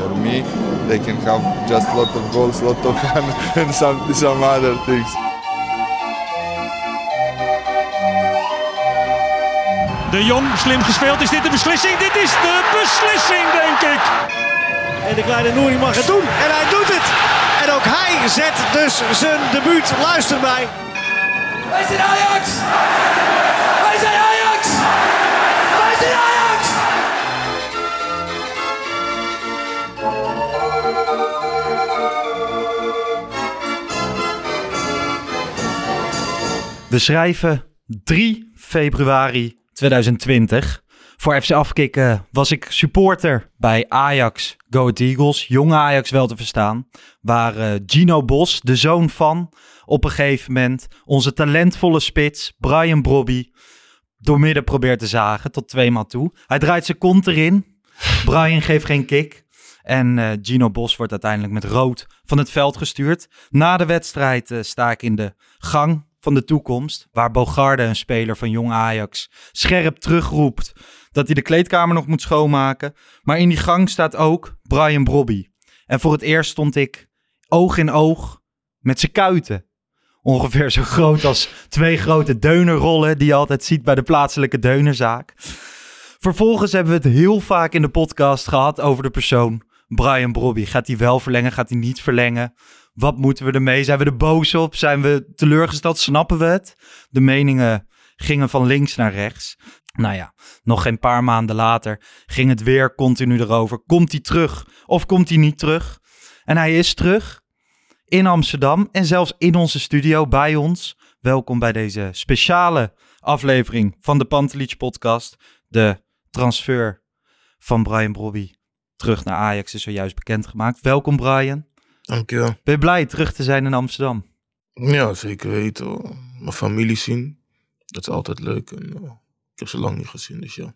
For me, they can have just lot of goals, lot of fun, and some some other things. De Jong, slim gespeeld. Is dit de beslissing? Dit is de beslissing, denk ik. En de kleine Nouri mag het doen. En hij doet het. En ook hij zet dus zijn debuut. Luister mij. Wij zijn Ajax! We schrijven 3 februari 2020. Voor FC Afkikken was ik supporter bij Ajax Go Eagles. Jonge Ajax wel te verstaan. Waar eh, Gino Bos, de zoon van, op een gegeven moment onze talentvolle spits Brian Brobby doormidden probeert te zagen tot twee maal toe. Hij draait zijn kont erin. Brian geeft geen kick. En eh, Gino Bos wordt uiteindelijk met rood van het veld gestuurd. Na de wedstrijd eh, sta ik in de gang van de toekomst. Waar Bogarde, een speler van Jong Ajax, scherp terugroept dat hij de kleedkamer nog moet schoonmaken. Maar in die gang staat ook Brian Brobby. En voor het eerst stond ik oog in oog met zijn kuiten. Ongeveer zo groot als twee grote deunerrollen die je altijd ziet bij de plaatselijke deunerzaak. Vervolgens hebben we het heel vaak in de podcast gehad over de persoon Brian Brobby. Gaat hij wel verlengen? Gaat hij niet verlengen? Wat moeten we ermee? Zijn we er boos op? Zijn we teleurgesteld? Snappen we het? De meningen gingen van links naar rechts. Nou ja, nog geen paar maanden later ging het weer continu erover. Komt hij terug of komt hij niet terug? En hij is terug in Amsterdam en zelfs in onze studio bij ons. Welkom bij deze speciale aflevering van de Pantelich podcast. De transfer van Brian Brobby terug naar Ajax is zojuist bekendgemaakt. Welkom Brian. Dankjewel. Ben je blij terug te zijn in Amsterdam? Ja, zeker weten. hoor. Mijn familie zien. Dat is altijd leuk. En, eh, ik heb ze lang niet gezien, dus ja.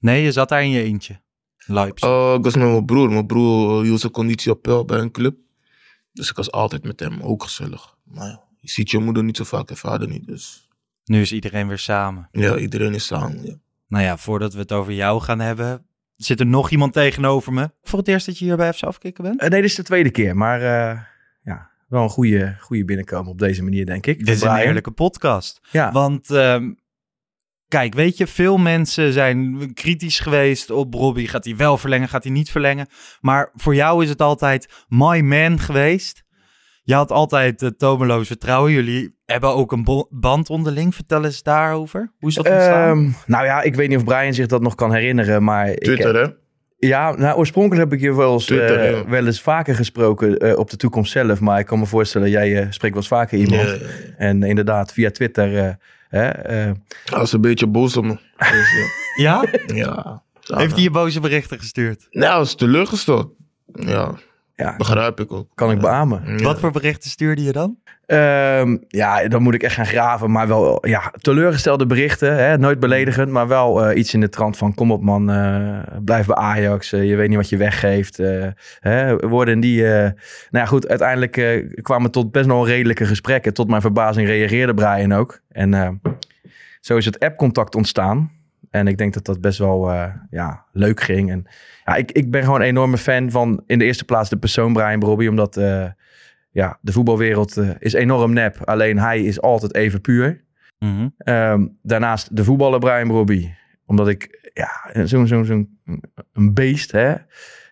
Nee, je zat daar in je eentje. Leipzig. Eh, ik was met mijn broer. Mijn broer eh, hield zijn conditie op peil bij een club. Dus ik was altijd met hem, ook gezellig. Maar ja, je ziet je moeder niet zo vaak en vader niet. Dus Nu is iedereen weer samen. ja, iedereen is samen. Ja. Nou ja, voordat we het over jou gaan hebben, zit er nog iemand tegenover me. Voor het eerst dat je hier bij FC Afkikken bent? Eh, nee, dit is de tweede keer. Maar eh, ja, wel een goede, goede binnenkomen op deze manier, denk ik. Dit is een heerlijke podcast. Ja. Want ehm, kijk, weet je, veel mensen zijn kritisch geweest op Robbie. Gaat hij wel verlengen, gaat hij niet verlengen? Maar voor jou is het altijd my man geweest. Je had altijd uh, tomeloos vertrouwen. Jullie hebben ook een band onderling. Vertel eens daarover. Hoe is dat ontstaan? Ehm, nou ja, ik weet niet of Brian zich dat nog kan herinneren, maar... Twitter, ik, hè? Ja, nou, oorspronkelijk heb ik je wel eens, Twitter, eh, ja. wel eens vaker gesproken eh, op de toekomst zelf. Maar ik kan me voorstellen, jij eh, spreekt wel eens vaker iemand. En inderdaad, via Twitter... eh, hè, eh, Hij was een beetje boos op me. Dus, ja. ja? ja. Heeft hij je boze berichten gestuurd? Nou, was teleurgesteld. Ja, ja, begrijp ik ook. kan ik beamen. Ja. Wat voor berichten stuurde je dan? Ehm, ja, dan moet ik echt gaan graven. Maar wel ja, teleurgestelde berichten. Hè? Nooit beledigend, maar wel eh, iets in de trant van... kom op man, eh, blijf bij Ajax. eh, je weet niet wat je weggeeft. eh, hè? Woorden die... eh, nou ja, goed, uiteindelijk eh, kwamen tot best wel redelijke gesprekken. Tot mijn verbazing reageerde Brian ook. En eh, zo is het appcontact ontstaan. En ik denk dat dat best wel eh, ja, leuk ging. En ja, ik, ik ben gewoon een enorme fan van in de eerste plaats de persoon Brian Brobby. Omdat... eh, ja, de voetbalwereld eh, is enorm nep. Alleen hij is altijd even puur. Mhm. Ehm, daarnaast de voetballer Brian Brobby. Omdat ik, ja, zo'n zo'n zo'n een beest, hè.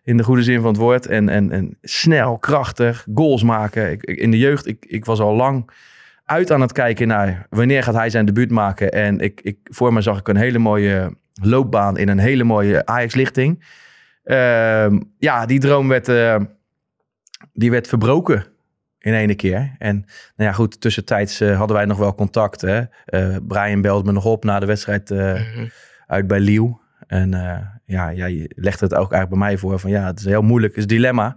In de goede zin van het woord. En, en, en snel, krachtig, goals maken. Ik, ik- in de jeugd, ik, ik was al lang uit aan het kijken naar wanneer gaat hij zijn debuut maken. En ik, ik, voor me zag ik een hele mooie loopbaan in een hele mooie Ajax-lichting. Ehm, ja, die droom werd, eh, die werd verbroken in ene keer. En nou ja, goed, tussentijds eh, hadden wij nog wel contact. Hè? Eh, Brian belde me nog op na de wedstrijd Mhm. uit bij Liel. En ja, jij legt het ook eigenlijk bij mij voor van ja, het is heel moeilijk, het is dilemma.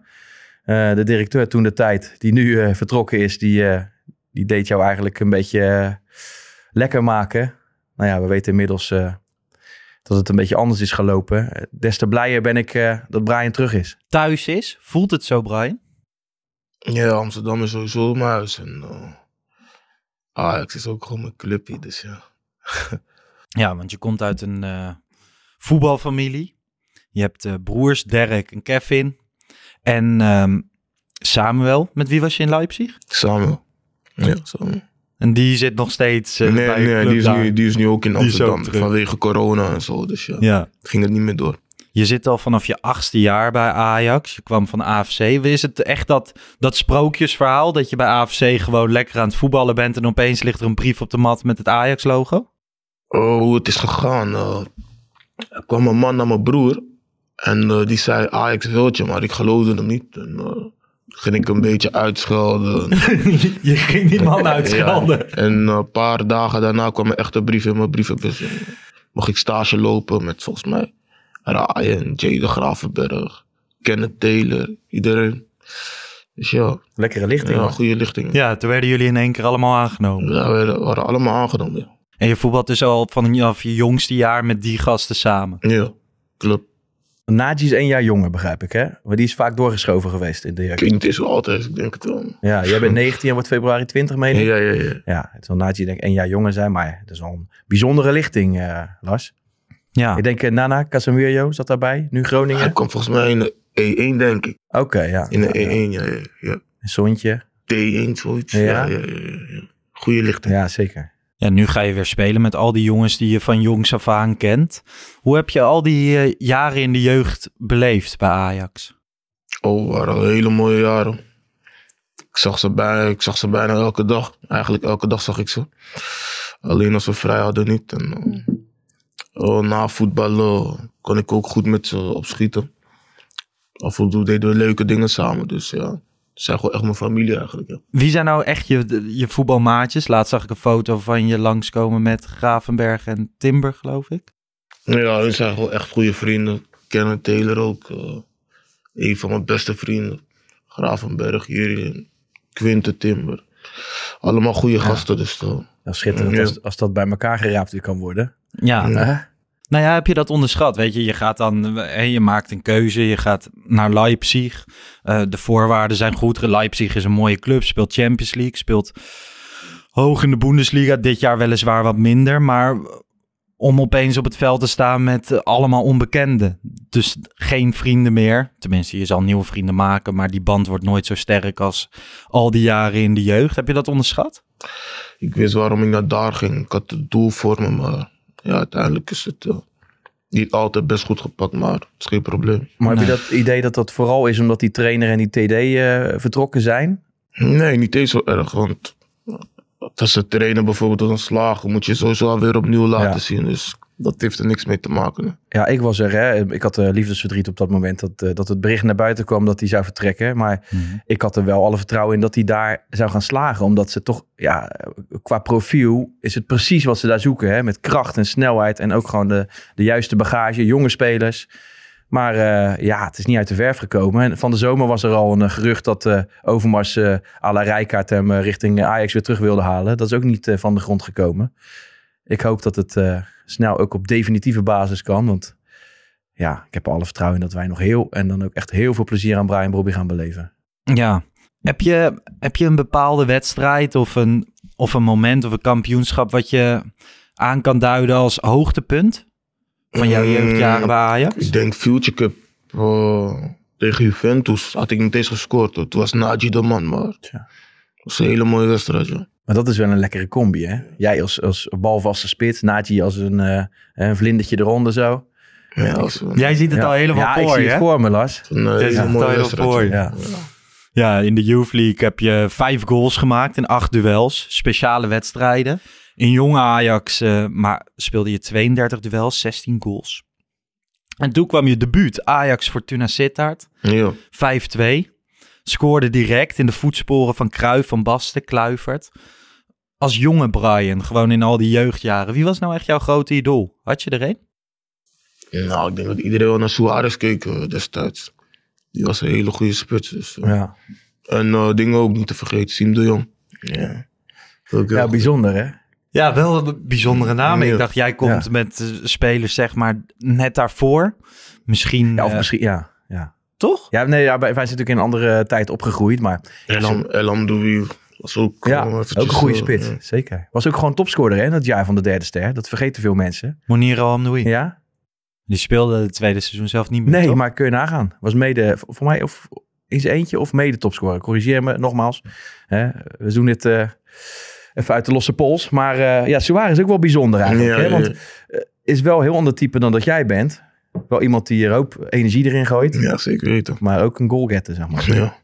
De directeur toen de tijd, die nu vertrokken is, die, die deed jou eigenlijk een beetje eh, lekker maken. Nou ja, we weten inmiddels eh, dat het een beetje anders is gelopen. Eh, Des te blijer ben ik eh, dat Brian terug is. Thuis is, voelt het zo, Brian? Ja, Amsterdam is sowieso mijn huis. En uh, Ajax is ook gewoon mijn clubje, dus ja. Ja, want je komt uit een eh, voetbalfamilie. Je hebt eh, broers Derek en Kevin. En ehm, Samuel. Met wie was je in Leipzig? Samuel. Ja, Samuel. En die zit nog steeds eh, nee, bij nee, die is, daar. nu, die is nu ook in ook Amsterdam. vanwege corona en zo, dus ja. Ja. Ging het niet meer door. Je zit al vanaf je achtste jaar bij Ajax. Je kwam van AFC. Is het echt dat, dat sprookjesverhaal dat je bij AFC gewoon lekker aan het voetballen bent en opeens ligt er een brief op de mat met het Ajax-logo? Oh, hoe het is gegaan. eh, er kwam een man naar mijn broer. En eh, die zei Ajax wilt je, maar ik geloofde hem niet. En uh, ging ik een beetje uitschelden. je ging die man uitschelden. Ja, en een paar dagen daarna kwam er echt een brief in mijn brievenbus. En mocht ik stage lopen met volgens mij Ryan, Jay de Gravenberg, Kenneth Taylor, iedereen. Dus ja. Lekkere lichting. Ja, man. goede lichting. Ja, toen werden jullie in één keer allemaal aangenomen. Ja, we werden- waren allemaal aangenomen. Ja, En je voetbalt dus al vanaf je jongste jaar met die gasten samen. ja klopt. Naji is één jaar jonger, begrijp ik, hè? Maar die is vaak doorgeschoven geweest in de jeugd. het is wel altijd, ik denk het wel. Ja, jij bent 19 en wordt februari 20, meen ik? Ja, ja, ja. Ja, het zal Naji denk ik één jaar jonger zijn, maar het is wel een bijzondere lichting, eh, Lars. Ja. Ik denk eh, Nana Casemiro zat daarbij, nu Groningen. Hij kwam volgens mij in de E1, denk ik. Oké, ja. In de Ja, ja. E1, ja, ja. ja. Een zoontje. T1, zoiets. Ja? Ja, ja, ja. ja, ja. Goeie lichting. Ja, zeker. Ja, nu ga je weer spelen met al die jongens die je van jongs af aan kent. Hoe heb je al die eh, jaren in de jeugd beleefd bij Ajax? Oh, waren hele mooie jaren. Ik zag, ze bijna, ik zag ze bijna elke dag. Eigenlijk elke dag zag ik ze. Alleen als we vrij hadden niet. En, eh, oh, na voetballen kon ik ook goed met ze opschieten. Af en toe deden we leuke dingen samen. Dus ja, ze zijn gewoon echt mijn familie eigenlijk. Ja. Wie zijn nou echt je, je voetbalmaatjes? Laatst zag ik een foto van je langskomen met Gravenberg en Timber, geloof ik. Ja, hun zijn gewoon echt goede vrienden. Kenneth Taylor ook. eh, een van mijn beste vrienden. Gravenberg, Jurien, Quinte Timber. Allemaal goede gasten. Dus, Dat is schitterend Ja. als, als dat bij elkaar geraapt weer kan worden. Ja. Nou ja, heb je dat onderschat? Weet je, je gaat dan, eh, je maakt een keuze, je gaat naar Leipzig. Eh, de voorwaarden zijn goed. Leipzig is een mooie club, speelt Champions League, speelt hoog in de Bundesliga. Dit jaar weliswaar wat minder, maar om opeens op het veld te staan met allemaal onbekenden. Dus geen vrienden meer. Tenminste, je zal nieuwe vrienden maken, maar die band wordt nooit zo sterk als al die jaren in de jeugd. Heb je dat onderschat? ik wist waarom ik naar daar ging. Ik had het doel voor me, maar ja, uiteindelijk is het eh, niet altijd best goed gepakt, maar het is geen probleem. Maar heb je dat idee dat dat vooral is omdat die trainer en die TD eh, vertrokken zijn? Nee, niet eens zo erg, want als ze trainen bijvoorbeeld als een slagen, moet je sowieso alweer opnieuw laten Ja. zien. Dus dat heeft er niks mee te maken. Ja, ik was er. Hè. Ik had eh, liefdesverdriet op dat moment dat, eh, dat het bericht naar buiten kwam dat hij zou vertrekken. Maar ik had er wel alle vertrouwen in dat hij daar zou gaan slagen. Omdat ze toch, ja, qua profiel is het precies wat ze daar zoeken. Hè? Met kracht en snelheid en ook gewoon de, de juiste bagage, jonge spelers. Maar eh, ja, het is niet uit de verf gekomen. En van de zomer was er al een gerucht dat eh, Overmars eh à la Rijkaard hem eh, richting Ajax weer terug wilde halen. Dat is ook niet van de grond gekomen. Ik hoop dat het eh, snel ook op definitieve basis kan. Want ja, ik heb alle vertrouwen in dat wij nog heel en dan ook echt heel veel plezier aan Brian Brobby gaan beleven. Ja. Heb je, heb je een bepaalde wedstrijd of een, of een moment of een kampioenschap wat je aan kan duiden als hoogtepunt van jouw Mm, jeugdjaren bij Ajax? Ik denk Future Cup eh, tegen Juventus had ik niet eens gescoord. Toen was Naji de man, maar het was een hele mooie wedstrijd. Ja. Maar dat is wel een lekkere combi, hè? Jij als, als balvaste spits, Naji als een, eh, een vlindertje eronder zo. Ja, als Jij ziet het ja. al helemaal ja, voor ik zie je, het voor me, Lars. een Jij hele ziet het mooie al wedstrijd. voor je. Ja. Ja, in de Youth League heb je vijf goals gemaakt in acht duels. Speciale wedstrijden. In jonge Ajax eh, maar speelde je 32 duels, 16 goals. En toen kwam je debuut, Ajax Fortuna Sittard. Ja. 5-2. Scoorde direct in de voetsporen van Cruijff, Van Basten, Kluivert. Als jonge Brian, gewoon in al die jeugdjaren. Wie was nou echt jouw grote idool? Had je er een? Nou, ik denk dat iedereen wel naar Suarez keek eh, destijds. Die was een hele goede spits. Dus, eh. Ja, En eh, dingen ook niet te vergeten, Siem de Jong. Ja, bijzonder hè? Ja, wel een bijzondere namen. Ja. Ik dacht, jij komt Ja. met spelers zeg maar net daarvoor. Misschien, Ja, of misschien, ja. ja. Toch? Ja, nee, ja, wij wij zijn natuurlijk in een andere tijd opgegroeid, maar Elam, Elam Doui was ook, ja, ook een goede eh, spits, ja. zeker. Was ook gewoon topscorer hè, in het jaar van de derde ster. Dat vergeten veel mensen. Moniro Amdoui. Ja? Die speelde het tweede seizoen zelf niet meer, Nee, toch? maar kun je nagaan. Was mede, voor mij, of in zijn eentje of mede topscorer. Corrigeer me nogmaals. Hè, we doen dit eh, even uit de losse pols. Maar eh, ja, Suarez is ook wel bijzonder eigenlijk. Ja, hè? Want is wel heel ander type dan dat jij bent. Wel iemand die er ook energie erin gooit. Ja, zeker weten. Maar ook een goalgetter, zeg maar. Ja.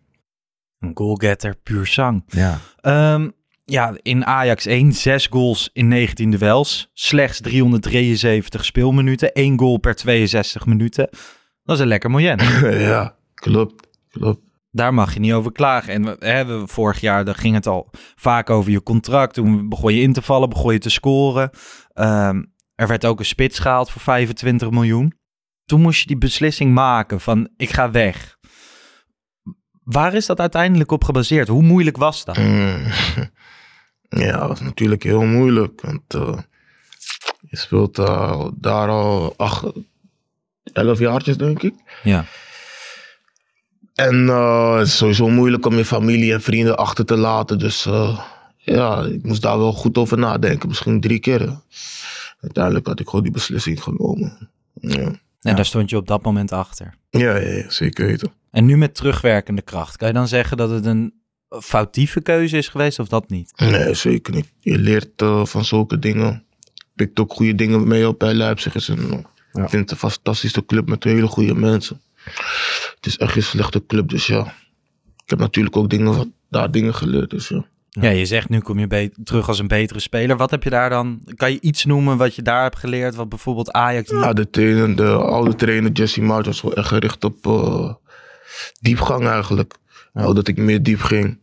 Een goalgetter, puur zang. Ja. Ehm, ja, in Ajax 1, 6 goals in 19 duels. Slechts 373 speelminuten. 1 goal per 62 minuten. Dat is een lekker miljoen. ja, klopt. Klopt. Daar mag je niet over klagen. En we, we, vorig jaar daar ging het al vaak over je contract. Toen begon je in te vallen, begon je te scoren. Ehm, er werd ook een spits gehaald voor 25 miljoen. Toen moest je die beslissing maken van ik ga weg. Waar is dat uiteindelijk op gebaseerd? Hoe moeilijk was dat? Mm. Ja, dat was natuurlijk heel moeilijk. Want eh, je speelt daar al acht, elf jaartjes, denk ik. Ja. En eh, het is sowieso moeilijk om je familie en vrienden achter te laten. Dus eh, ja, ik moest daar wel goed over nadenken. Misschien drie keer. Uiteindelijk had ik gewoon die beslissing genomen. Ja, En daar stond je op dat moment achter. ja, ja, ja, zeker weten. En nu met terugwerkende kracht. Kan je dan zeggen dat het een foutieve keuze is geweest of dat niet? Nee, zeker niet. Je leert eh, van zulke dingen. Pikt ook goede dingen mee op bij Leipzig. Is een, Ik vind het een fantastische club met hele goede mensen. Het is echt geen slechte club, dus ja. Ik heb natuurlijk ook dingen, daar dingen geleerd, dus ja. Ja, je zegt nu kom je terug als een betere speler. Wat heb je daar dan? Kan je iets noemen wat je daar hebt geleerd? Wat bijvoorbeeld Ajax. Ja, de, trainer, de oude trainer Jesse Mout was wel echt gericht op eh, diepgang eigenlijk. Nou, dat ik meer diep ging.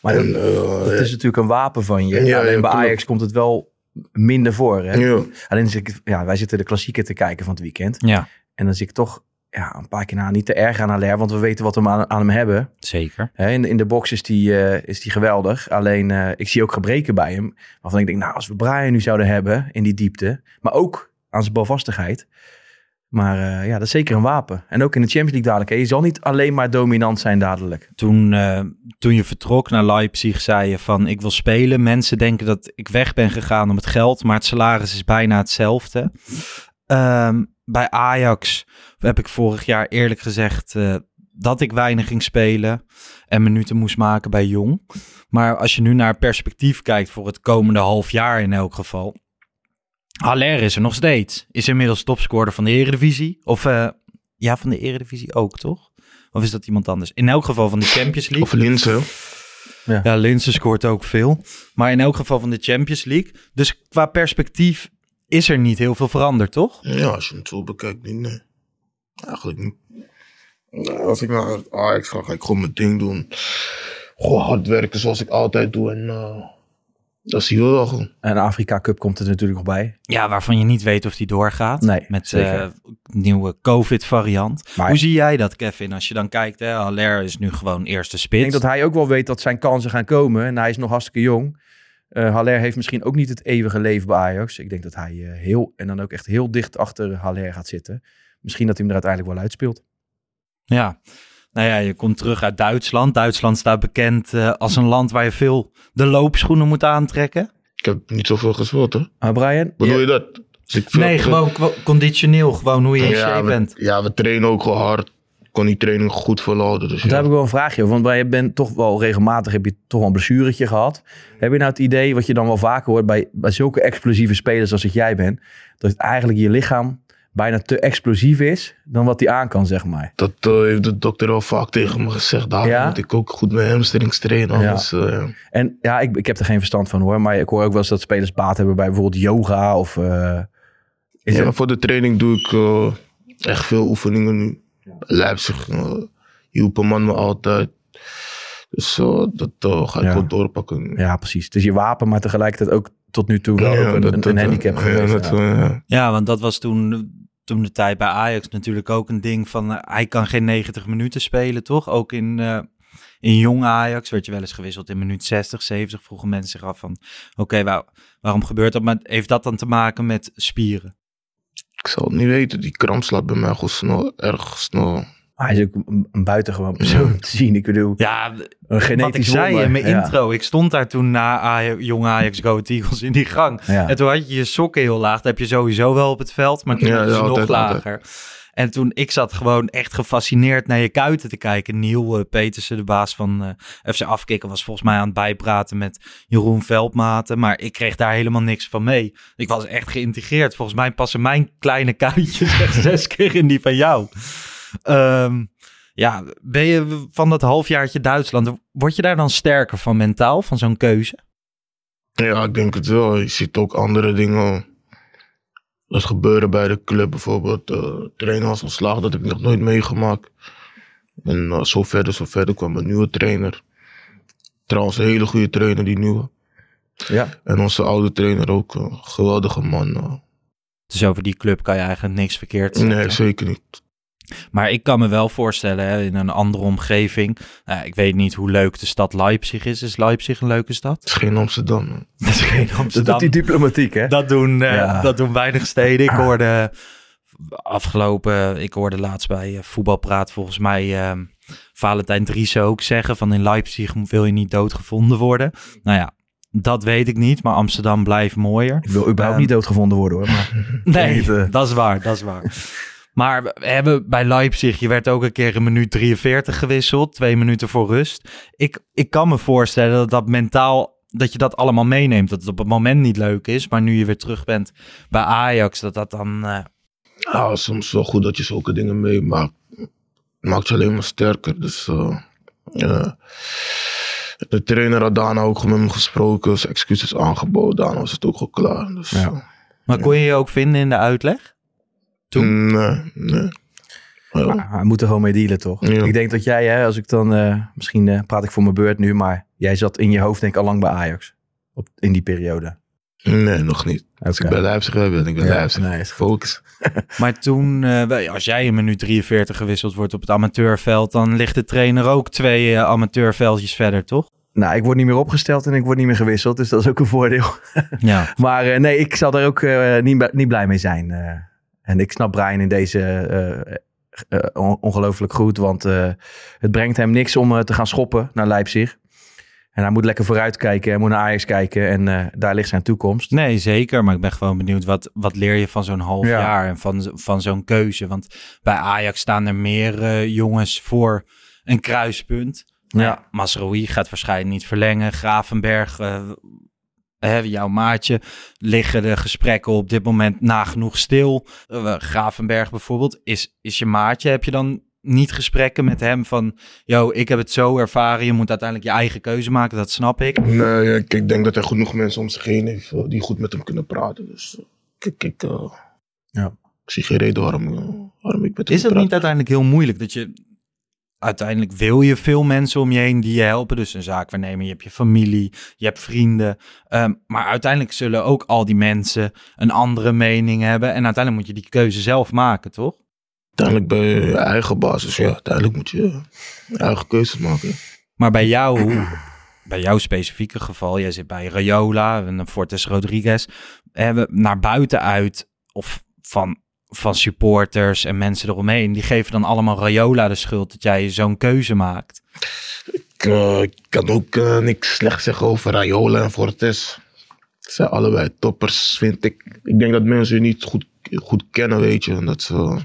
Maar En, eh, Het is natuurlijk een wapen van je. Ja, Alleen bij. Ajax komt het wel minder voor. Hè? Ja. Alleen ik, ja, wij zitten de klassieker te kijken van het weekend. Ja, En dan zie ik toch ja, een paar keer na niet te erg aan Haller. Want we weten wat we aan, aan hem hebben. zeker. In, in de box is die, eh, is die geweldig. Alleen eh, ik zie ook gebreken bij hem. Waarvan ik denk, nou, als we Brian nu zouden hebben in die diepte. Maar ook aan zijn balvastigheid. Maar eh, ja, dat is zeker een wapen. En ook in de Champions League dadelijk. Hè. Je zal niet alleen maar dominant zijn dadelijk. Toen, toen je vertrok naar Leipzig zei je van ik wil spelen. Mensen denken dat ik weg ben gegaan om het geld, maar het salaris is bijna hetzelfde. Ehm, bij Ajax heb ik vorig jaar eerlijk gezegd eh, dat ik weinig ging spelen en minuten moest maken bij Jong. Maar als je nu naar perspectief kijkt voor het komende half jaar in elk geval. Haller is er nog steeds. Is inmiddels topscorer van de Eredivisie. Of eh, ja, van de Eredivisie ook, toch? Of is dat iemand anders? In elk geval van de Champions League. Of Linse. Ja, Linse scoort ook veel. Maar in elk geval van de Champions League. Dus qua perspectief is er niet heel veel veranderd, toch? Ja, als je het zo bekijkt, niet, nee. Eigenlijk niet. Nou, als ik naar Ajax ga, ga ik gewoon mijn ding doen. Gewoon hard werken zoals ik altijd doe. En eh, dat zien we wel gewoon. En de Afrika Cup komt er natuurlijk nog bij. Ja, waarvan je niet weet of die doorgaat. Nee, Met zeker. eh nieuwe COVID-variant. Maar- Hoe zie jij dat, Kevin? Als je dan kijkt, hè, Haller is nu gewoon eerste Ik spits. denk dat hij ook wel weet dat zijn kansen gaan komen. En hij is nog hartstikke jong. Eh Haller heeft misschien ook niet het eeuwige leven bij Ajax. Ik denk dat hij eh, heel, en dan ook echt heel dicht achter Haller gaat zitten. Misschien dat hij hem er uiteindelijk wel uitspeelt. Ja. Nou ja, je komt terug uit Duitsland. Duitsland staat bekend eh, als een land waar je veel de loopschoenen moet aantrekken. Ik heb niet zoveel gespeeld, hè? Maar Brian, Bedoel je- je dat? Veel Nee, gewoon conditioneel. Gewoon hoe je in ja, shape we, bent. ja, we trainen ook gewoon hard. Kon die training goed volhouden. Dus daar heb ik wel een vraagje over. Want je bent toch wel regelmatig, heb je toch wel een blessuretje gehad. Heb je nou het idee, wat je dan wel vaker hoort bij, bij zulke explosieve spelers als dat jij bent, dat het eigenlijk je lichaam bijna te explosief is dan wat hij aan kan, zeg maar. Dat eh, heeft de dokter al vaak tegen me gezegd. Daarom Ja? moet ik ook goed mijn hamstrings trainen. Anders, eh, ja. En ja, ik, ik heb er geen verstand van hoor. Maar ik hoor ook wel eens dat spelers baat hebben bij bijvoorbeeld yoga of... eh, is Ja, er- voor de training doe ik echt veel oefeningen nu. Leipzig uh, hielpen man me altijd. Dus eh, dat eh, ga ik Ja. wel doorpakken. ja, precies. Het is je wapen, maar tegelijkertijd ook tot nu toe wel ook een, dat- een, handicap geweest. dat, ja. eh, ja. Ja, want dat was toen toen de tijd bij Ajax natuurlijk ook een ding van... eh, hij kan geen 90 minuten spelen, toch? Ook in, eh, in jong Ajax werd je wel eens gewisseld in minuut 60, 70. Vroegen mensen zich af van, oké, waar- waarom gebeurt dat? Maar heeft dat dan te maken met spieren? Ik zal het niet weten. Die kramp slaat bij mij gewoon snel, erg snel. Hij is ook een, buitengewoon persoon te zien. Ik bedoel, Ja, een wat genetisch ik zei wonder. in mijn Ja. intro. Ik stond daar toen na Aj- jong Ajax Go Eagles in die gang. Ja. En toen had je je sokken heel laag. Dat heb je sowieso wel op het veld, maar toen Ja, had je ja, ze nog altijd, lager. En toen, ik zat gewoon echt gefascineerd naar je kuiten te kijken. Niel eh, Petersen, de baas van eh, FC Afkikken, was volgens mij aan het bijpraten met Jeroen Veldmaten. Maar ik kreeg daar helemaal niks van mee. Ik was echt geïntegreerd. Volgens mij passen mijn kleine kuitjes echt zes keer in die van jou. Ehm, ja, ben je van dat halfjaartje Duitsland, word je daar dan sterker van mentaal, van zo'n keuze? Ja, ik denk het wel. Je ziet ook andere dingen. Dat gebeuren bij de club bijvoorbeeld. eh trainer was ontslagen, dat heb ik nog nooit meegemaakt. En eh, zo verder, zo verder kwam een nieuwe trainer. Trouwens, een hele goede trainer, die nieuwe. Ja. En onze oude trainer ook. een geweldige man. eh. Dus over die club kan je eigenlijk niks verkeerd zeggen. nee, zeker niet. Maar ik kan me wel voorstellen, hè, in een andere omgeving. Nou, ik weet niet hoe leuk de stad Leipzig is. Is Leipzig een leuke stad? Het is geen Amsterdam. Dat is geen Dat doet die diplomatiek, hè? Dat doen, eh, Ja. dat doen weinig steden. Ik hoorde afgelopen, ik hoorde laatst bij eh, Voetbalpraat volgens mij eh, Valentijn Driessen ook zeggen van in Leipzig wil je niet doodgevonden worden. Nou ja, dat weet ik niet, maar Amsterdam blijft mooier. Ik wil überhaupt Ehm, niet doodgevonden worden, hoor. Maar Nee, niet, dat is waar, dat is waar. Maar we hebben bij Leipzig, je werd ook een keer een minuut 43 gewisseld, twee minuten voor rust. Ik, ik kan me voorstellen dat dat mentaal, dat je dat allemaal meeneemt. Dat het op het moment niet leuk is, maar nu je weer terug bent bij Ajax, dat dat dan... eh, Ja, soms wel goed dat je zulke dingen meemaakt. Maakt je alleen maar sterker. Dus eh, ja. de trainer had daarna ook met hem gesproken, zijn excuses aangeboden. Daarna was het ook al klaar. Dus, Ja. eh, maar kon je je ook vinden in de uitleg? Toen? Nee, nee. Ja. Maar hij moet er gewoon mee dealen, toch? Ja. Ik denk dat jij, hè, als ik dan... eh, misschien eh, praat ik voor mijn beurt nu, maar jij zat in je hoofd denk ik al lang bij Ajax. Op, in die periode. Nee, nog niet. Als ik bij Leipzig ben, ik bij Ja, Leipzig. nee, is goed. Focus. Maar toen, eh, wel, als jij in minuut 43 gewisseld wordt op het amateurveld, dan ligt de trainer ook twee amateurveldjes verder, toch? Nou, ik word niet meer opgesteld en ik word niet meer gewisseld. Dus dat is ook een voordeel. Ja. Maar eh, nee, ik zal er ook eh, niet, niet blij mee zijn. Eh. en ik snap Brian in deze eh, eh, on- ongelooflijk goed. Want eh, het brengt hem niks om eh, te gaan schoppen naar Leipzig. En hij moet lekker vooruitkijken. Hij moet naar Ajax kijken. En eh, daar ligt zijn toekomst. Nee, zeker. Maar ik ben gewoon benieuwd, wat, wat leer je van zo'n half Ja. jaar en van, van zo'n keuze? Want bij Ajax staan er meer eh, jongens voor een kruispunt. Ja. Masroui gaat waarschijnlijk niet verlengen. Gravenberg, eh, hè, jouw maatje, liggen de gesprekken op dit moment nagenoeg stil. Eh, Gravenberg bijvoorbeeld, is, is je maatje. Heb je dan niet gesprekken met hem van... Yo, ik heb het zo ervaren, je moet uiteindelijk je eigen keuze maken, dat snap ik. Nee, ik, ik denk dat hij genoeg mensen om zich heen heeft eh, die goed met hem kunnen praten. Dus eh, kijk, ik, eh, Ja. ik zie geen reden waarom, waarom ik met hem Is het praat. niet uiteindelijk heel moeilijk dat je uiteindelijk wil je veel mensen om je heen die je helpen. Dus een zaakwaarnemer, je hebt je familie, je hebt vrienden. Ehm, maar uiteindelijk zullen ook al die mensen een andere mening hebben. En uiteindelijk moet je die keuze zelf maken, toch? Uiteindelijk ben je je eigen basis. Ja, uiteindelijk moet je je eigen keuzes maken. Maar bij jou, bij jouw specifieke geval, jij zit bij Rayola en Fortes Rodriguez, hebben naar buiten uit of van, van supporters en mensen eromheen, die geven dan allemaal Rayola de schuld dat jij zo'n keuze maakt. Ik, eh, kan ook eh, niks slecht zeggen over Rayola en Fortes. Ze zijn allebei toppers, vind ik. Ik denk dat mensen je niet goed, goed kennen, weet je. En dat ze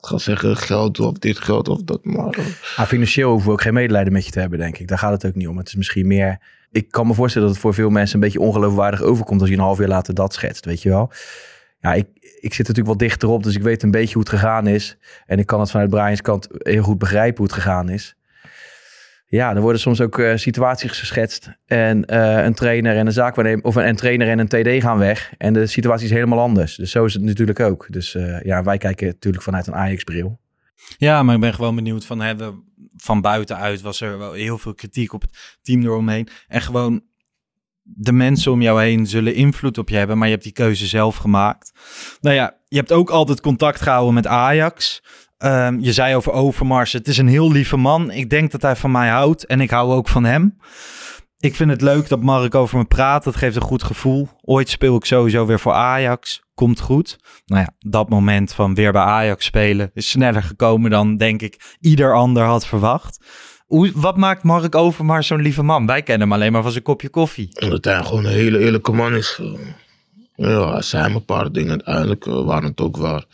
gaan zeggen geld of dit geld of dat. Maar Maar financieel hoeven we ook geen medelijden met je te hebben, denk ik. Daar gaat het ook niet om. Het is misschien meer... Ik kan me voorstellen dat het voor veel mensen een beetje ongeloofwaardig overkomt... als je een half jaar later dat schetst, weet je wel. Ja, ik, ik zit natuurlijk wat dichterop, dus ik weet een beetje hoe het gegaan is. En ik kan het vanuit Brian's kant heel goed begrijpen hoe het gegaan is. Ja, er worden soms ook eh, situaties geschetst. En eh, een trainer en een zaakwaarnemer... of een, een trainer en een TD gaan weg. En de situatie is helemaal anders. Dus zo is het natuurlijk ook. Dus eh, ja, wij kijken natuurlijk vanuit een Ajax-bril. Ja, maar ik ben gewoon benieuwd van hebben van buitenuit was er wel heel veel kritiek op het team eromheen. En gewoon de mensen om jou heen zullen invloed op je hebben, maar je hebt die keuze zelf gemaakt. Nou ja, je hebt ook altijd contact gehouden met Ajax. Ehm, je zei over Overmars, het is een heel lieve man. Ik denk dat hij van mij houdt en ik hou ook van hem. Ik vind het leuk dat Mark over me praat. Dat geeft een goed gevoel. Ooit speel ik sowieso weer voor Ajax. Komt goed. Nou ja, dat moment van weer bij Ajax spelen is sneller gekomen dan denk ik ieder ander had verwacht. Hoe, wat maakt Mark Overmars zo'n lieve man? Wij kennen hem alleen maar van zijn kopje koffie. Omdat hij gewoon een hele eerlijke man is. eh. Ja, hij zei een paar dingen. Uiteindelijk eh, waren het ook waar.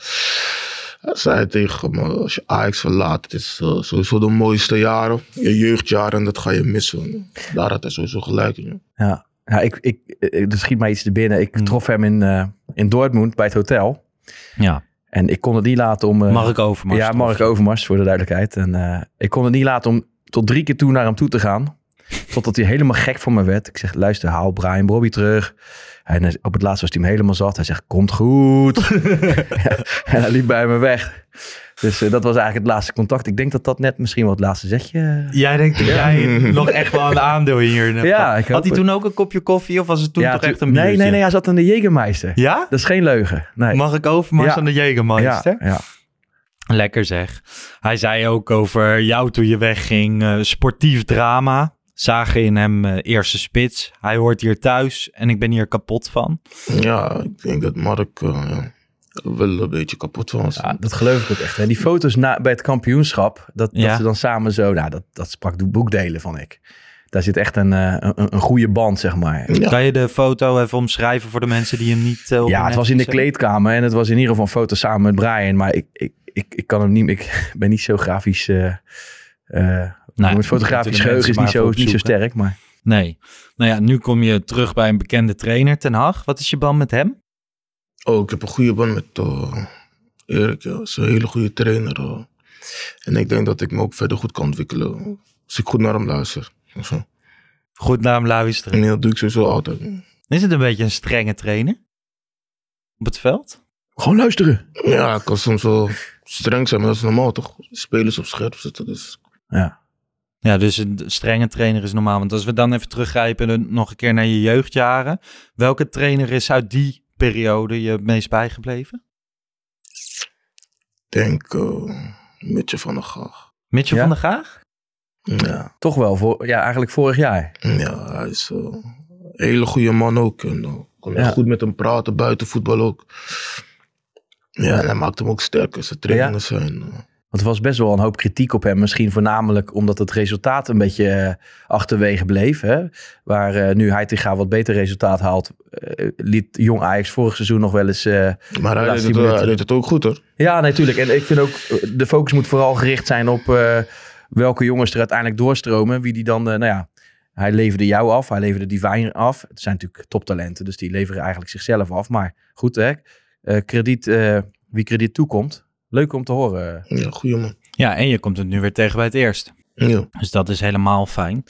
Hij zei tegen me, als je Ajax verlaat, het is eh, sowieso de mooiste jaren. Je jeugdjaren, en dat ga je missen. Daar had hij sowieso gelijk in. Ja, ja ik, ik, ik- er schiet mij iets te binnen. Ik Hmm. trof hem in, eh, in Dortmund bij het hotel. Ja, En ik kon het niet laten om... eh, Mark Overmars. Ja? Mark Overmars, voor de duidelijkheid. En eh, ik kon het niet laten om tot drie keer toe naar hem toe te gaan. Totdat hij helemaal gek van me werd. Ik zeg, luister, haal Brian Bobby terug. En hij- op het laatst was hij hem helemaal zat. Hij zegt, komt goed. En hij liep bij me weg. Dus eh, dat was eigenlijk het laatste contact. Ik denk dat dat net misschien wel het laatste zetje... Jij denkt dat jij nog echt wel een aandeel hier hebt. Ja, ik Had hij toen ook een kopje koffie of was het toen Ja, toch toen- echt een nee, biertje? nee, nee, hij zat aan de Jägermeister. Ja? Dat is geen leugen. Nee. Mag ik Overmars Ja. aan de Jägermeister? Ja, ja. Lekker zeg. Hij zei ook over jou toen je wegging. eh, sportief drama. Zagen in hem eh, eerste spits. Hij hoort hier thuis en ik ben hier kapot van. Ja, ik denk dat Mark eh, wel een beetje kapot was. Ja, dat geloof ik ook echt. En die foto's na, bij het kampioenschap, dat, Ja. dat ze dan samen zo, nou, dat, dat sprak de boekdelen van ik. Daar zit echt een, eh, een, een goede band, zeg maar. Ja. Kan je de foto even omschrijven voor de mensen die hem niet uh, Ja, het was in de kleedkamer en het was in ieder geval een foto samen met Brian. Maar ik, ik, ik, ik kan hem niet, ik ben niet zo grafisch. eh eh Nee, het fotografisch geheugen is niet zo, niet zo sterk. Maar Nee. Nou ja, nu kom je terug bij een bekende trainer, Ten Hag. Wat is je band met hem? Oh, ik heb een goede band met eh, Erik. Ja. Hij is een hele goede trainer. En ik denk dat ik me ook verder goed kan ontwikkelen. Als ik goed naar hem luister. Goed naam luisteren. En dat doe ik sowieso altijd. Is het een beetje een strenge trainer? Op het veld? Gewoon luisteren. Ja, ik kan soms wel streng zijn, maar dat is normaal toch? Spelers op scherp zetten. Dus Ja. Ja, dus een strenge trainer is normaal. Want als we dan even teruggrijpen en nog een keer naar je jeugdjaren. Welke trainer is uit die periode je het meest bijgebleven? ik denk uh, Mitje van der Gaag. Mitchell Ja? van der Gaag? Ja, Toch wel, voor, ja, eigenlijk vorig jaar. ja, hij is eh, een hele goede man ook. En uh, kon Ja. goed met hem praten, buiten voetbal ook. Ja, en hij maakt hem ook sterker. Zijn trainingen zijn... Want er was best wel een hoop kritiek op hem. Misschien voornamelijk omdat het resultaat een beetje eh, achterwege bleef. Hè? Waar eh, nu Heitinga wat beter resultaat haalt. eh, liet Jong Ajax vorig seizoen nog wel eens... maar hij deed, het, hij deed ook goed hoor. Ja, natuurlijk. En ik vind ook, de focus moet vooral gericht zijn op welke jongens er uiteindelijk doorstromen. Wie die dan, nou ja, hij leverde jou af, hij leverde Divine af. Het zijn natuurlijk toptalenten, dus die leveren eigenlijk zichzelf af. Maar goed, hè, krediet, eh, wie krediet toekomt. Leuk om te horen. Ja, man. Ja, en je komt het nu weer tegen bij het eerst. Ja. Dus dat is helemaal fijn.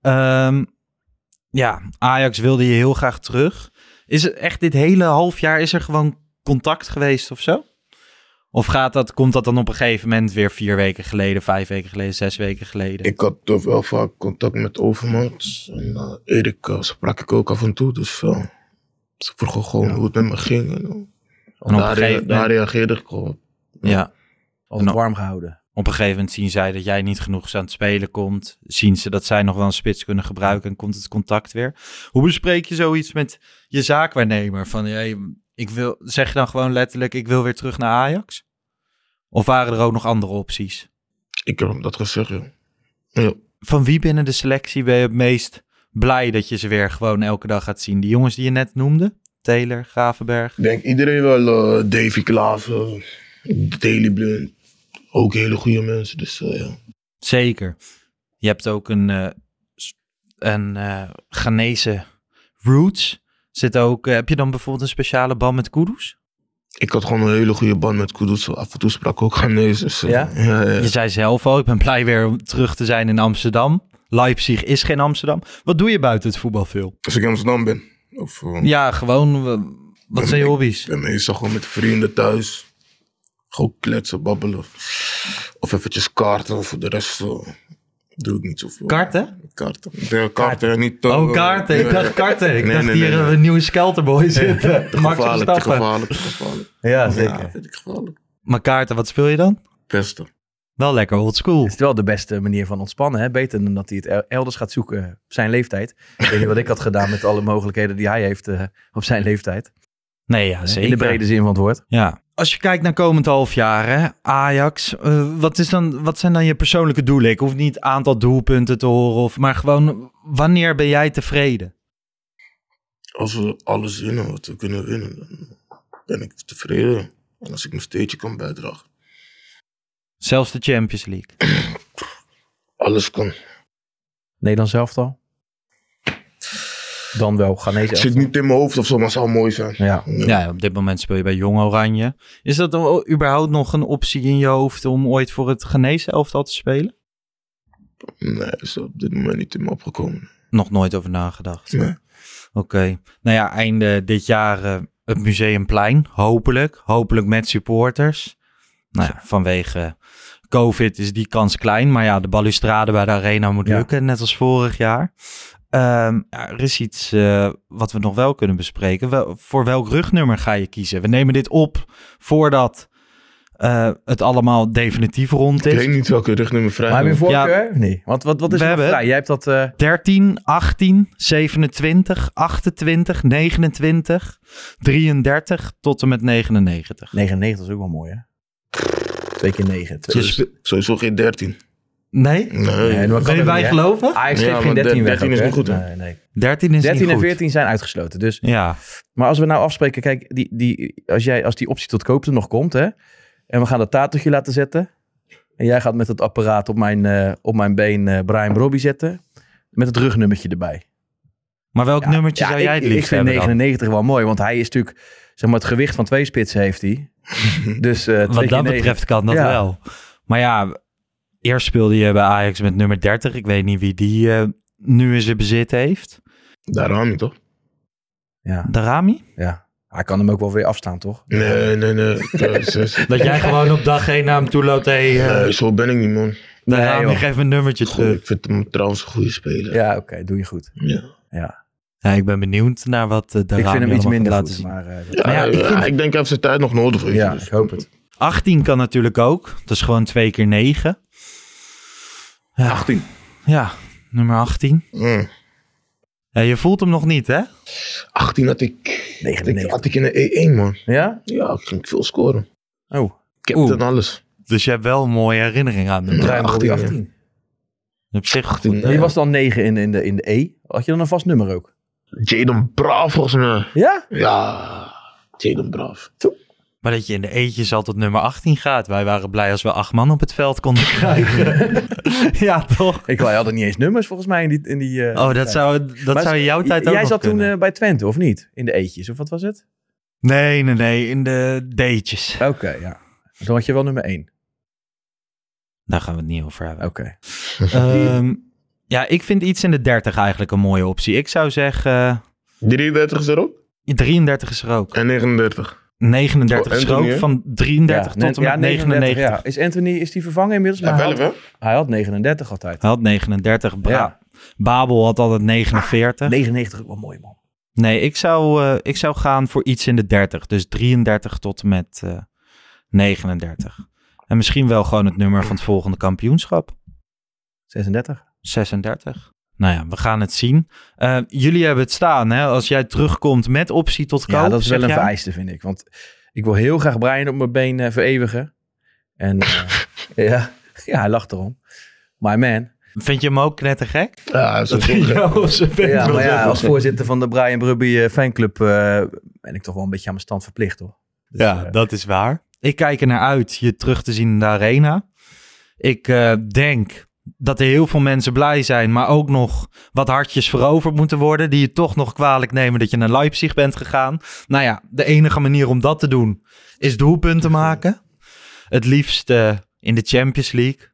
Ehm, ja, Ajax wilde je heel graag terug. Is het echt dit hele half jaar, is er gewoon contact geweest of zo? Of gaat dat, komt dat dan op een gegeven moment weer vier weken geleden, vijf weken geleden, zes weken geleden? Ik had toch wel vaak contact met Overmans. En uh, Erik uh, sprak ik ook af en toe. Dus uh, ze vroegen gewoon hoe het met me ging. En, uh, En op een daar, gegeven daar reageerde ik op. ja, Altijd Nou. warm gehouden. op een gegeven moment zien zij dat jij niet genoeg aan het spelen komt. Zien ze dat zij nog wel een spits kunnen gebruiken en komt het contact weer. Hoe bespreek je zoiets met je zaakwaarnemer? Van, hey, ik wil, zeg je dan gewoon letterlijk, ik wil weer terug naar Ajax? Of waren er ook nog andere opties? Ik heb hem dat gezegd, ja. ja. Van wie binnen de selectie ben je het meest blij dat je ze weer gewoon elke dag gaat zien? Die jongens die je net noemde? Taylor, Gravenberg. Ik denk iedereen wel. uh, Davy Klaassen, Daily Blind. Ook hele goede mensen. Dus uh, ja. Zeker. Je hebt ook een, eh, s- een eh Ghanese roots. Zit ook, eh, heb je dan bijvoorbeeld een speciale band met Kudus? Ik had gewoon een hele goede band met Kudus. Af en toe sprak ik ook Ghanese. Dus, uh, Ja? Ja, ja. Je zei zelf al, ik ben blij weer om terug te zijn in Amsterdam. Leipzig is geen Amsterdam. Wat doe je buiten het voetbal veel? Als ik in Amsterdam ben. Of, uh, Ja, gewoon, eh, wat zijn je hobby's? Ik ben meestal gewoon met vrienden thuis. Gewoon kletsen, babbelen. Of eventjes kaarten. Voor de rest, uh, Doe ik niet zoveel. Karten? Karten. Ja, karten, niet... eh, Oh, kaarten. Ik dacht karten. Ik Nee, dacht nee, hier nee, een nieuwe Skelterboy zitten. Gevaarlijk, gevaarlijk, te gevaarlijk. Ja, zeker. Ja, vind ik gevaarlijk. Maar kaarten, wat speel je dan? Beste. Wel lekker old school. Het is wel de beste manier van ontspannen. Hè? Beter dan dat hij het el- elders gaat zoeken op zijn leeftijd. Ik weet niet wat ik had gedaan met alle mogelijkheden die hij heeft eh, op zijn leeftijd. Nee, ja, zeker. In de brede zin van het woord. Ja. Als je kijkt naar komend half jaar, hè, Ajax, eh, wat, is dan, wat zijn dan je persoonlijke doelen? Ik hoef niet aantal doelpunten te horen, of, maar gewoon wanneer ben jij tevreden? Als we alles winnen wat we kunnen winnen, dan ben ik tevreden. En als ik mijn steentje kan bijdragen. Zelfs de Champions League. Alles kan. Nederland zelf al. Dan wel Ghanese Het zit elftal. niet in mijn hoofd of zo, maar het zou mooi zijn. Ja. Ja, op dit moment speel je bij Jong Oranje. Is dat dan überhaupt nog een optie in je hoofd om ooit voor het genezen elftal te spelen? Nee, is op dit moment niet in me opgekomen. Nog nooit over nagedacht. Nee. Oké. Nou ja, einde dit jaar eh, het Museumplein. Hopelijk. Hopelijk met supporters. Nou ja, vanwege COVID is die kans klein. Maar ja, de balustrade bij de arena moet Ja. lukken. Net als vorig jaar. Ehm, ja, er is iets eh, wat we nog wel kunnen bespreken. Wel, voor welk rugnummer ga je kiezen? We nemen dit op voordat eh, het allemaal definitief rond Ik is. weet niet welke rugnummer vrij Maar heb je een Ja. voorkeur? Nee. Want wat, wat is We er hebben- vrij? Jij hebt dat... eh, 13, 18, 27, 28, 29, 33 tot en met 99. 99 is ook wel mooi, hè? Twee keer 9. Je spe- Sowieso geen 13. nee? Nee. Nee, maar hè? geloven? Ajax Ja, geeft geen maar 13 weg 13 ook, is niet goed, hè? Nee, nee. 13 is 13 niet en goed. 14 zijn uitgesloten. Dus, Ja, maar als we nou afspreken, kijk, die, die, als, jij, als die optie tot koop er nog komt, hè? En we gaan dat tatoetje laten zetten. En jij gaat met het apparaat op mijn, eh, op mijn been eh, Brian Brobby zetten. Met het rugnummertje erbij. maar welk Ja, nummertje ja, zou jij ik, het liefst Ik vind hebben dan? 99 wel mooi, want hij is natuurlijk, zeg maar, het gewicht van twee spitsen heeft hij. dus eh twee Wat dat betreft kan dat Ja. wel. Maar ja, eerst speelde je bij Ajax met nummer 30. Ik weet niet wie die eh, nu in zijn bezit heeft. Daarom niet, toch? Ja, Darami? ja. Hij kan hem ook wel weer afstaan, toch? Nee, nee, nee. Dat jij gewoon op dag 1 naar hem toe loopt. Hey, eh, Nee, zo ben ik niet, man. Darami, joh. geef me een nummertje Goh, terug. ik vind hem trouwens een goede speler. Ja, oké, doe je goed. Ja. Ja. Ja, ik ben benieuwd naar wat uh, Ik vind hem iets minder goed, zien. maar... eh, dat- Ja, Maar ja, ik ik, vind- ik denk hij heeft zijn tijd nog nodig. Ja, dus- ik hoop het. 18 kan natuurlijk ook. Dat is gewoon twee keer 9. Ja, 18. ja nummer 18. Mm. Ja, je voelt hem nog niet, hè? 18 had ik, 99. had ik in de E1, man. Ja? Ja, ik ging veel scoren. Oh, Captain alles. Dus je hebt wel een mooie herinnering aan. Ja, Brobby 18, 18. Op zich 18. goed. Je was dan 9 in, in, de, in de E. Had je dan een vast nummer ook? Jaden Braaf, volgens mij. Ja? Ja, Jaden Braaf. Maar dat je in de eetjes al tot nummer 18 gaat. Wij waren blij als we acht man op het veld konden krijgen. ja, toch? Ik wij hadden niet eens nummers volgens mij in die, in die eh, Oh, dat zou, dat Maar zou in jouw tijd ook Jij nog zat toen eh, bij Twente, of niet? In de eetjes, of wat was het? Nee, nee, nee. In de D'tjes. Oké, ja. Dan had je wel nummer 1. Daar gaan we het niet over hebben. Oké. Ehm, ja, ik vind iets in de 30 eigenlijk een mooie optie. Ik zou zeggen, eh, 33 is er ook. 33 is er ook. En 39. 39 Oh, is er ook. Van 33 tot en met 99. Ja. Is Anthony is die vervangen inmiddels? Ja, Maar hij, had, hij had 39 altijd. Hij had 39. Bra Ja. Babel had altijd 49. 99 ook wel mooi, man. Nee, ik zou, eh, ik zou gaan voor iets in de 30. Dus 33 tot en met eh 39. En misschien wel gewoon het nummer van het volgende kampioenschap. 36. 36. Nou ja, we gaan het zien. Eh, jullie hebben het staan, hè? Als jij terugkomt met optie tot koop. Ja, dat is wel een jij? vereiste, vind ik. Want ik wil heel graag Brian op mijn been eh, vereeuwigen. En eh, ja, ja, hij lacht erom. My man. Vind je hem ook knettergek? Ja, dat bek Ja, maar ja, als voorzitter van de Brian Brubby eh, fanclub eh, ben ik toch wel een beetje aan mijn stand verplicht, hoor. Dus, Ja, dat is waar. Ik kijk er naar uit je terug te zien in de arena. Ik eh, denk dat er heel veel mensen blij zijn, maar ook nog wat hartjes veroverd moeten worden, die je toch nog kwalijk nemen dat je naar Leipzig bent gegaan. Nou ja, de enige manier om dat te doen is doelpunten maken. Het liefst eh, in de Champions League.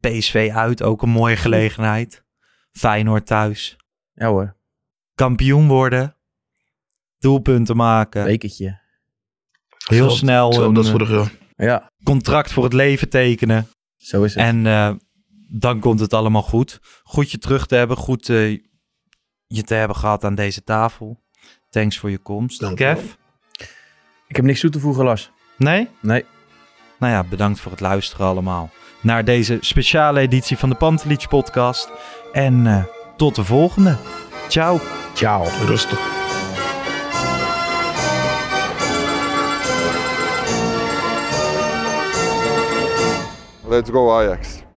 PSV uit, ook een mooie gelegenheid. Feyenoord thuis. Ja hoor, Kampioen worden. Doelpunten maken. bekertje. Heel Zo- snel Zo, een dat is eh, vorig jaar. Ja, contract voor het leven tekenen. zo is het. En eh, dan komt het allemaal goed. Goed je terug te hebben, goed eh, je te hebben gehad aan deze tafel. Thanks voor je komst. Dank je Kev? Ik heb niks toe te voegen, Lars. Nee? Nee. Nou ja, bedankt voor het luisteren allemaal. Naar deze speciale editie van de Pantelich podcast. En eh, tot de volgende. Ciao. Ciao. Rustig. Let's go Ajax.